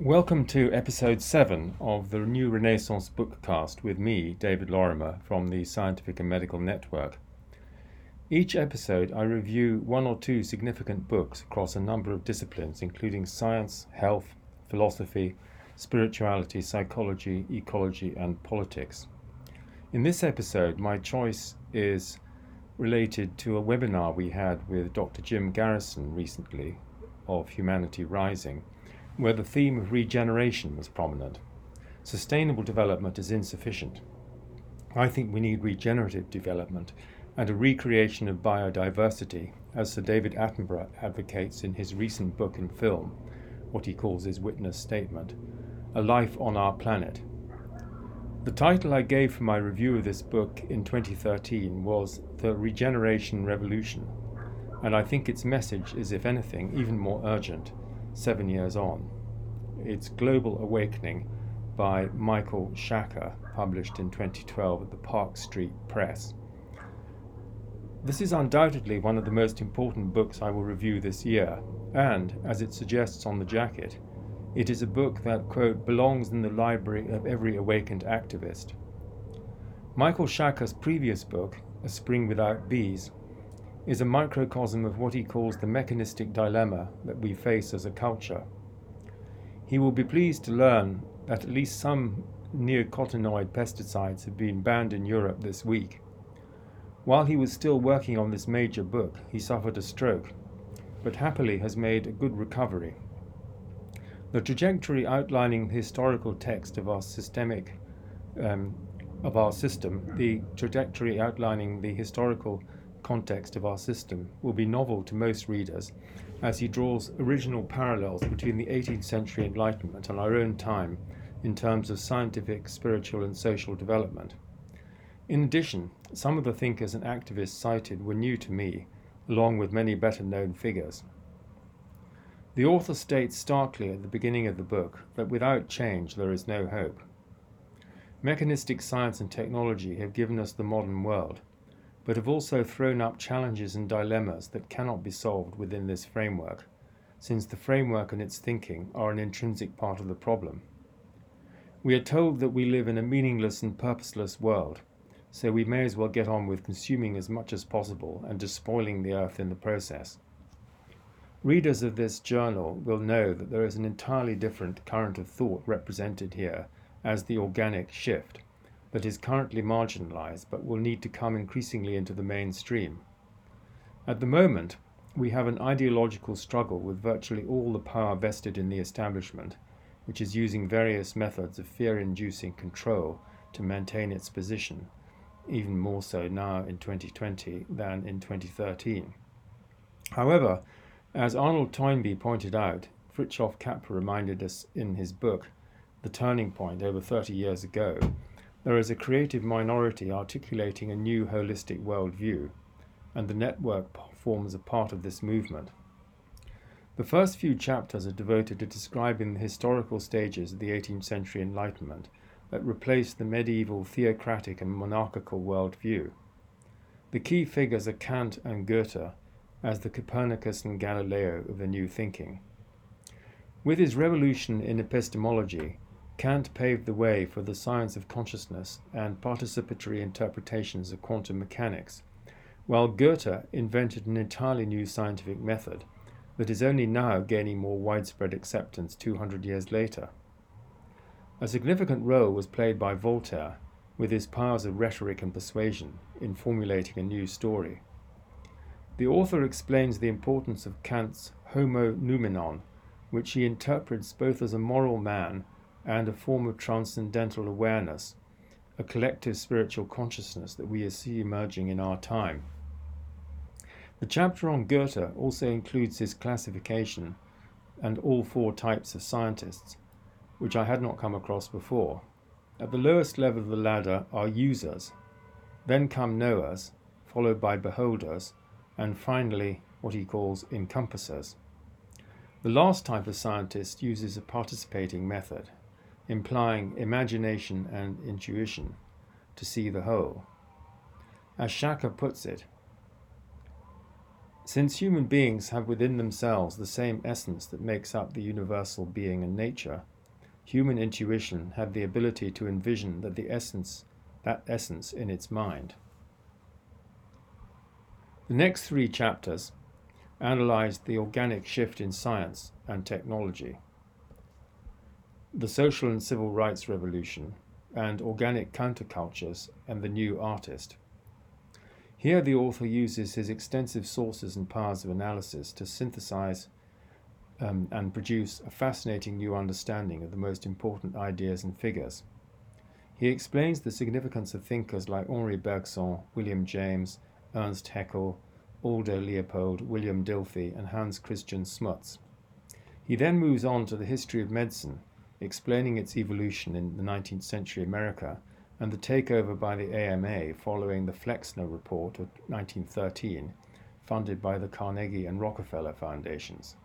Welcome to episode 7 of the New Renaissance bookcast with me, David Lorimer, from the Scientific and Medical Network. Each episode, I review one or two significant books across a number of disciplines, including science, health, philosophy, spirituality, psychology, ecology, and politics. In this episode, my choice is related to a webinar we had with Dr. Jim Garrison recently of Humanity Rising where the theme of regeneration was prominent. Sustainable development is insufficient. I think we need regenerative development and a recreation of biodiversity, as Sir David Attenborough advocates in his recent book and film, what he calls his witness statement A Life on Our Planet. The title I gave for my review of this book in 2013 was The Regeneration Revolution, and I think its message is, if anything, even more urgent seven years on. It's Global Awakening by Michael Schacker, published in 2012 at the Park Street Press. This is undoubtedly one of the most important books I will review this year, and, as it suggests on the jacket, it is a book that, quote, belongs in the library of every awakened activist. Michael Schacker's previous book, A Spring Without Bees, is a microcosm of what he calls the mechanistic dilemma that we face as a culture. He will be pleased to learn that at least some neonicotinoid pesticides have been banned in Europe this week. While he was still working on this major book, he suffered a stroke, but happily has made a good recovery. The trajectory outlining the historical text of our systemic um, of our system, the trajectory outlining the historical context of our system will be novel to most readers as he draws original parallels between the 18th century Enlightenment and our own time in terms of scientific, spiritual, and social development. In addition, some of the thinkers and activists cited were new to me, along with many better known figures. The author states starkly at the beginning of the book that without change there is no hope. Mechanistic science and technology have given us the modern world, but have also thrown up challenges and dilemmas that cannot be solved within this framework, since the framework and its thinking are an intrinsic part of the problem. We are told that we live in a meaningless and purposeless world, so we may as well get on with consuming as much as possible and despoiling the earth in the process. Readers of this journal will know that there is an entirely different current of thought represented here as the organic shift that is currently marginalized but will need to come increasingly into the mainstream. At the moment, we have an ideological struggle with virtually all the power vested in the establishment, which is using various methods of fear inducing control to maintain its position, even more so now in 2020 than in 2013. However, as Arnold Toynbee pointed out, Fritjof Capra reminded us in his book, The Turning Point, over 30 years ago, there is a creative minority articulating a new holistic worldview, and the network forms a part of this movement. The first few chapters are devoted to describing the historical stages of the 18th century Enlightenment that replaced the medieval theocratic and monarchical worldview. The key figures are Kant and Goethe as the Copernicus and Galileo of the new thinking. With his revolution in epistemology, Kant paved the way for the science of consciousness and participatory interpretations of quantum mechanics, while Goethe invented an entirely new scientific method that is only now gaining more widespread acceptance 200 years later. A significant role was played by Voltaire, with his powers of rhetoric and persuasion, in formulating a new story. The author explains the importance of Kant's homo noumenon, which he interprets both as a moral man and a form of transcendental awareness, a collective spiritual consciousness that we see emerging in our time. The chapter on Goethe also includes his classification and all four types of scientists, which I had not come across before. At the lowest level of the ladder are users, then come knowers, followed by beholders, and finally what he calls encompassers. The last type of scientist uses a participating method implying imagination and intuition to see the whole. As Schacker puts it, Since human beings have within themselves the same essence that makes up the universal being and nature, human intuition had the ability to envision that the essence that essence in its mind. The next three chapters analyzed the organic shift in science and technology, the social and civil rights revolution, and organic countercultures and the new artist. Here, the author uses his extensive sources and powers of analysis to synthesize um, and produce a fascinating new understanding of the most important ideas and figures. He explains the significance of thinkers like Henri Bergson, William James, Ernst Haeckel, Aldo Leopold, William Dilthey, and Hans Christian Smuts. He then moves on to the history of medicine, explaining its evolution in the 19th century America and the takeover by the AMA following the Flexner Report of 1913, funded by the Carnegie and Rockefeller Foundations.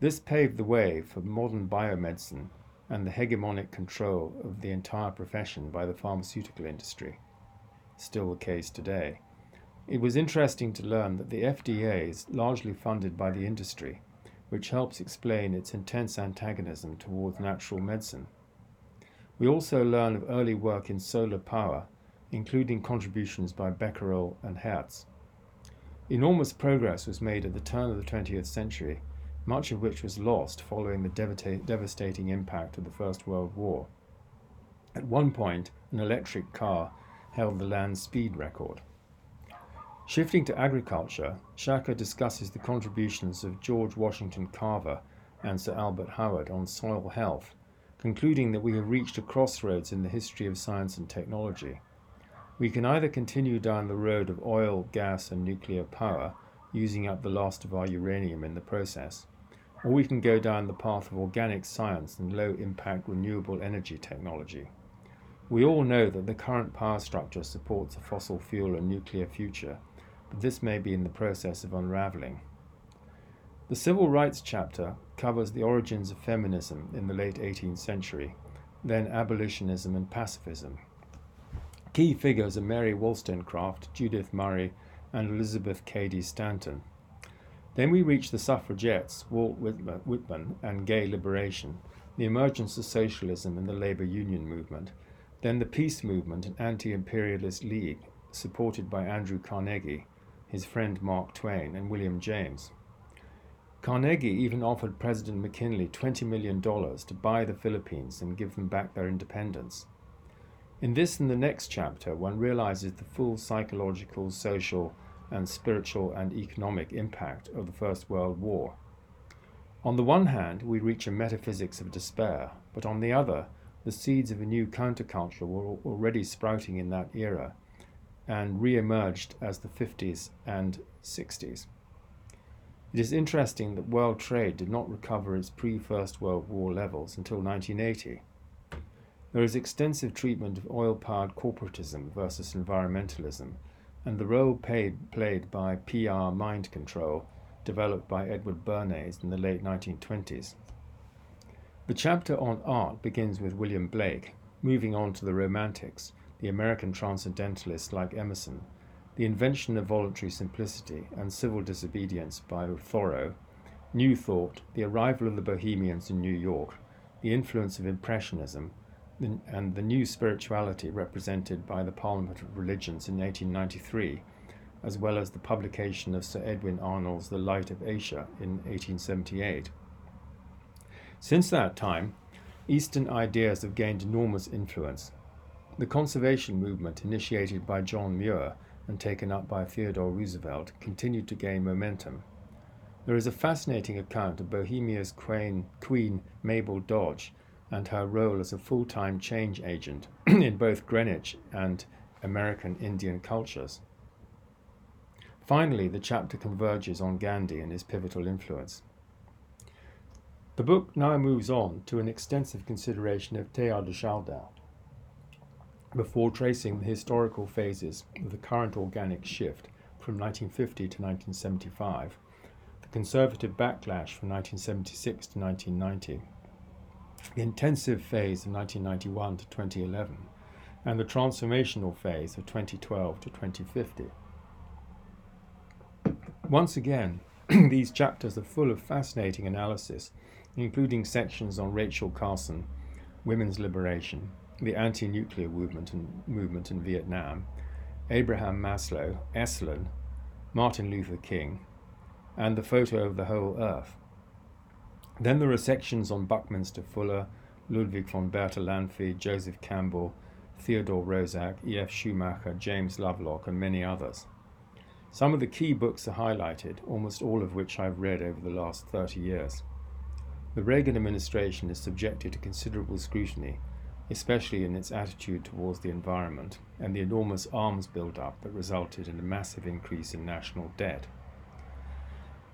This paved the way for modern biomedicine and the hegemonic control of the entire profession by the pharmaceutical industry. Still the case today. It was interesting to learn that the FDA is largely funded by the industry, which helps explain its intense antagonism towards natural medicine. We also learn of early work in solar power, including contributions by Becquerel and Hertz. Enormous progress was made at the turn of the 20th century much of which was lost following the devastating impact of the First World War. At one point, an electric car held the land speed record. Shifting to agriculture, Schacker discusses the contributions of George Washington Carver and Sir Albert Howard on soil health, concluding that we have reached a crossroads in the history of science and technology. We can either continue down the road of oil, gas, and nuclear power, using up the last of our uranium in the process, or we can go down the path of organic science and low impact renewable energy technology. We all know that the current power structure supports a fossil fuel and nuclear future, this may be in the process of unraveling. The civil rights chapter covers the origins of feminism in the late 18th century, then abolitionism and pacifism. Key figures are Mary Wollstonecraft, Judith Murray, and Elizabeth Cady Stanton. Then we reach the suffragettes, Walt Whitman, and gay liberation, the emergence of socialism and the labor union movement, then the peace movement and anti imperialist league, supported by Andrew Carnegie, his friend Mark Twain, and William James. Carnegie even offered President McKinley $20 million to buy the Philippines and give them back their independence. In this and the next chapter, one realizes the full psychological, social, and spiritual and economic impact of the First World War. On the one hand, we reach a metaphysics of despair, but on the other, the seeds of a new counterculture were already sprouting in that era and re emerged as the 50s and 60s. It is interesting that world trade did not recover its pre First World War levels until 1980. There is extensive treatment of oil powered corporatism versus environmentalism and the role paid, played by PR mind control developed by Edward Bernays in the late 1920s. The chapter on art begins with William Blake, moving on to the Romantics, the American transcendentalists like Emerson, the invention of voluntary simplicity and civil disobedience by Thoreau, New Thought, the arrival of the Bohemians in New York, the influence of Impressionism, and the new spirituality represented by the Parliament of Religions in 1893, as well as the publication of Sir Edwin Arnold's The Light of Asia in 1878. Since that time, Eastern ideas have gained enormous influence. The conservation movement, initiated by John Muir and taken up by Theodore Roosevelt, continued to gain momentum. There is a fascinating account of Bohemia's queen, queen Mabel Dodge and her role as a full time change agent in both Greenwich and American Indian cultures. Finally, the chapter converges on Gandhi and his pivotal influence. The book now moves on to an extensive consideration of Teilhard de Chardin before tracing the historical phases of the current organic shift from 1950 to 1975, the conservative backlash from 1976 to 1990, the intensive phase of 1991 to 2011, and the transformational phase of 2012 to 2050. Once again, these chapters are full of fascinating analysis, including sections on Rachel Carson, women's liberation, the anti-nuclear movement, movement in Vietnam, Abraham Maslow, Esalen, Martin Luther King, and the photo of the whole earth. Then there are sections on Buckminster Fuller, Ludwig von Bertalanffy, Joseph Campbell, Theodore Roszak, E.F. Schumacher, James Lovelock, and many others. Some of the key books are highlighted, almost all of which I've read over the last 30 years. The Reagan administration is subjected to considerable scrutiny, especially in its attitude towards the environment and the enormous arms build-up that resulted in a massive increase in national debt.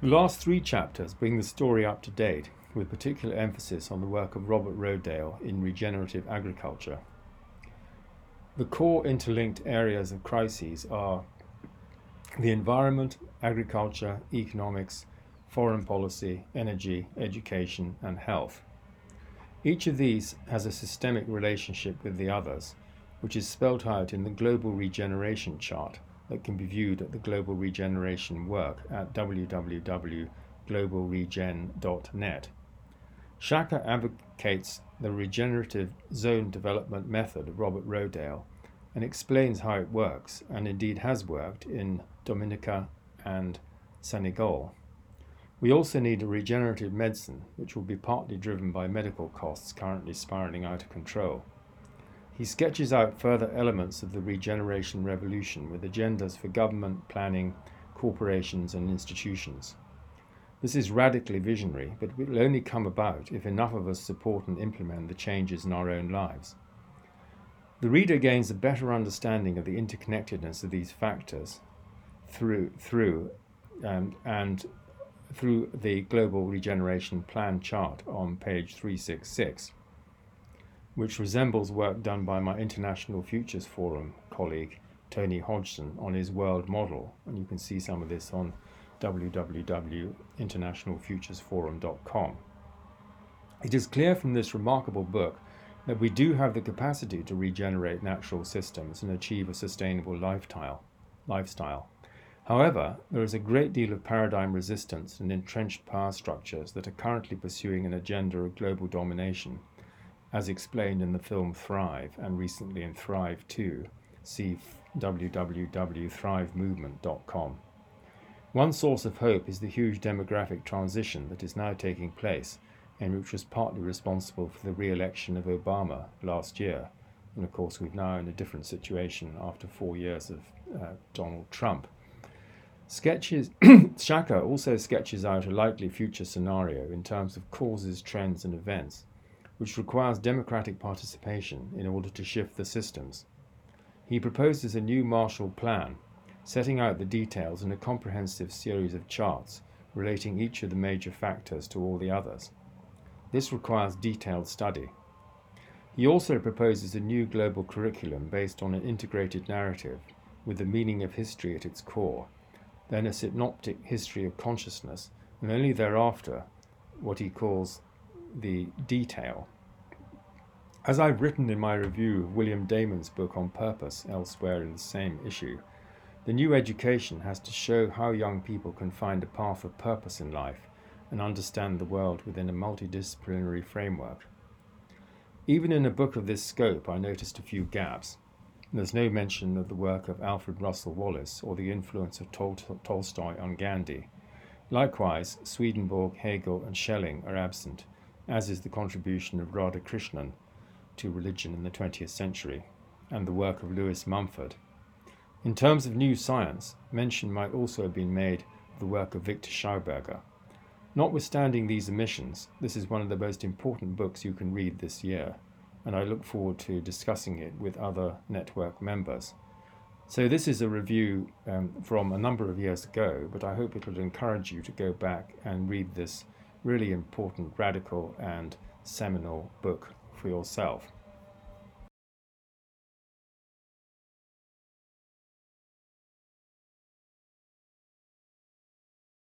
The last three chapters bring the story up to date, with particular emphasis on the work of Robert Rodale in regenerative agriculture. The core interlinked areas of crises are the environment, agriculture, economics, foreign policy, energy, education, and health. Each of these has a systemic relationship with the others, which is spelt out in the Global Regeneration Chart that can be viewed at the Global Regeneration work at www.globalregen.net. Schacker advocates the regenerative zone development method of Robert Rodale and explains how it works, and indeed has worked, in Dominica and Senegal. We also need a regenerative medicine, which will be partly driven by medical costs currently spiraling out of control. He sketches out further elements of the regeneration revolution with agendas for government, planning, corporations, and institutions. This is radically visionary, but it will only come about if enough of us support and implement the changes in our own lives. The reader gains a better understanding of the interconnectedness of these factors through, through um, and through the Global Regeneration Plan chart on page 366 which resembles work done by my International Futures Forum colleague Tony Hodgson on his world model. And you can see some of this on www.internationalfuturesforum.com. It is clear from this remarkable book that we do have the capacity to regenerate natural systems and achieve a sustainable lifestyle. lifestyle. However, there is a great deal of paradigm resistance and entrenched power structures that are currently pursuing an agenda of global domination as explained in the film Thrive and recently in Thrive 2. See www.thrivemovement.com. One source of hope is the huge demographic transition that is now taking place and which was partly responsible for the re election of Obama last year. And of course, we're now in a different situation after four years of uh, Donald Trump. Sketches Schacker also sketches out a likely future scenario in terms of causes, trends, and events which requires democratic participation in order to shift the systems. He proposes a new Marshall Plan, setting out the details in a comprehensive series of charts relating each of the major factors to all the others. This requires detailed study. He also proposes a new global curriculum based on an integrated narrative with the meaning of history at its core, then a synoptic history of consciousness, and only thereafter what he calls the detail. As I've written in my review of William Damon's book on purpose elsewhere in the same issue, the new education has to show how young people can find a path of purpose in life and understand the world within a multidisciplinary framework. Even in a book of this scope, I noticed a few gaps. There's no mention of the work of Alfred Russel Wallace or the influence of Tol- Tolstoy on Gandhi. Likewise, Swedenborg, Hegel, and Schelling are absent, as is the contribution of Radhakrishnan to religion in the 20th century, and the work of Lewis Mumford. In terms of new science, mention might also have been made of the work of Victor Schauberger. Notwithstanding these omissions, this is one of the most important books you can read this year, and I look forward to discussing it with other network members. So, this is a review um, from a number of years ago, but I hope it will encourage you to go back and read this really important, radical, and seminal book for yourself.